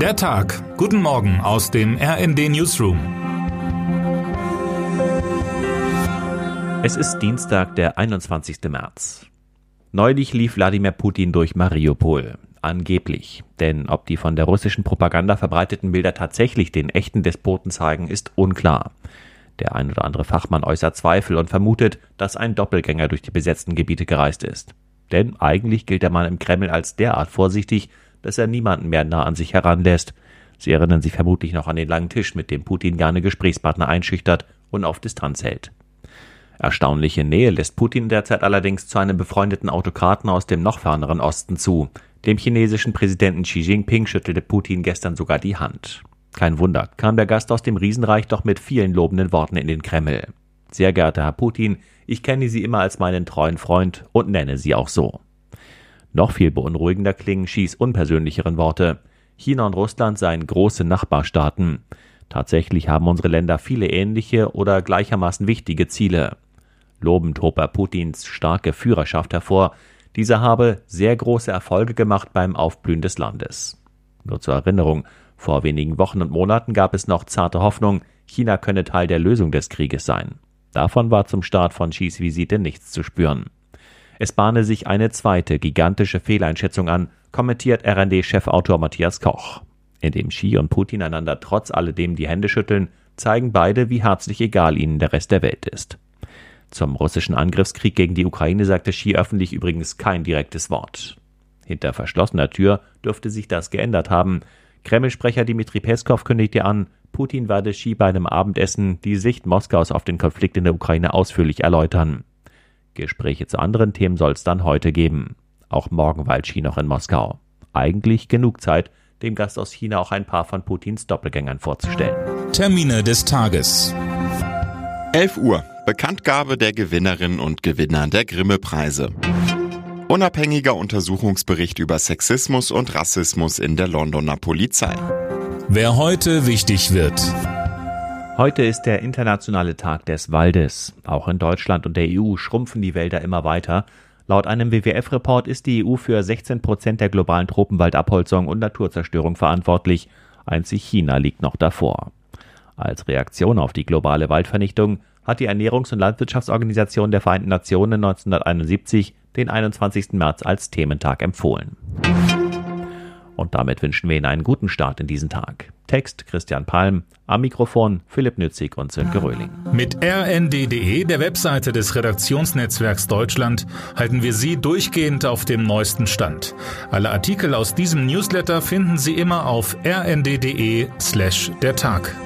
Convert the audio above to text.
Der Tag. Guten Morgen aus dem RND Newsroom. Es ist Dienstag, der 21. März. Neulich lief Wladimir Putin durch Mariupol. Angeblich. Denn ob die von der russischen Propaganda verbreiteten Bilder tatsächlich den echten Despoten zeigen, ist unklar. Der ein oder andere Fachmann äußert Zweifel und vermutet, dass ein Doppelgänger durch die besetzten Gebiete gereist ist. Denn eigentlich gilt der Mann im Kreml als derart vorsichtig, dass er niemanden mehr nah an sich heranlässt. Sie erinnern sich vermutlich noch an den langen Tisch, mit dem Putin gerne Gesprächspartner einschüchtert und auf Distanz hält. Erstaunliche Nähe lässt Putin derzeit allerdings zu einem befreundeten Autokraten aus dem noch ferneren Osten zu. Dem chinesischen Präsidenten Xi Jinping schüttelte Putin gestern sogar die Hand. Kein Wunder, kam der Gast aus dem Riesenreich doch mit vielen lobenden Worten in den Kreml. Sehr geehrter Herr Putin, ich kenne Sie immer als meinen treuen Freund und nenne Sie auch so. Noch viel beunruhigender klingen Xis unpersönlicheren Worte. China und Russland seien große Nachbarstaaten. Tatsächlich haben unsere Länder viele ähnliche oder gleichermaßen wichtige Ziele. Lobend hob er Putins starke Führerschaft hervor. Dieser habe sehr große Erfolge gemacht beim Aufblühen des Landes. Nur zur Erinnerung, vor wenigen Wochen und Monaten gab es noch zarte Hoffnung, China könne Teil der Lösung des Krieges sein. Davon war zum Start von Xis Visite nichts zu spüren. Es bahne sich eine zweite gigantische Fehleinschätzung an, kommentiert RND-Chefautor Matthias Koch. Indem Xi und Putin einander trotz alledem die Hände schütteln, zeigen beide, wie herzlich egal ihnen der Rest der Welt ist. Zum russischen Angriffskrieg gegen die Ukraine sagte Xi öffentlich übrigens kein direktes Wort. Hinter verschlossener Tür dürfte sich das geändert haben. Kreml-Sprecher Dmitri Peskov kündigte an, Putin werde Xi bei einem Abendessen die Sicht Moskaus auf den Konflikt in der Ukraine ausführlich erläutern. Gespräche zu anderen Themen soll es dann heute geben. Auch morgen weilt Xi noch in Moskau. Eigentlich genug Zeit, dem Gast aus China auch ein paar von Putins Doppelgängern vorzustellen. Termine des Tages. 11 Uhr. Bekanntgabe der Gewinnerinnen und Gewinner der Grimme-Preise. Unabhängiger Untersuchungsbericht über Sexismus und Rassismus in der Londoner Polizei. Wer heute wichtig wird. Heute ist der internationale Tag des Waldes. Auch in Deutschland und der EU schrumpfen die Wälder immer weiter. Laut einem WWF-Report ist die EU für 16 Prozent der globalen Tropenwaldabholzung und Naturzerstörung verantwortlich. Einzig China liegt noch davor. Als Reaktion auf die globale Waldvernichtung hat die Ernährungs- und Landwirtschaftsorganisation der Vereinten Nationen 1971 den 21. März als Thementag empfohlen. Und damit wünschen wir Ihnen einen guten Start in diesen Tag. Text Christian Palm, am Mikrofon Philipp Nützig und Sönke Röhling. Mit rnd.de, der Webseite des Redaktionsnetzwerks Deutschland, halten wir Sie durchgehend auf dem neuesten Stand. Alle Artikel aus diesem Newsletter finden Sie immer auf rnd.de slash der Tag.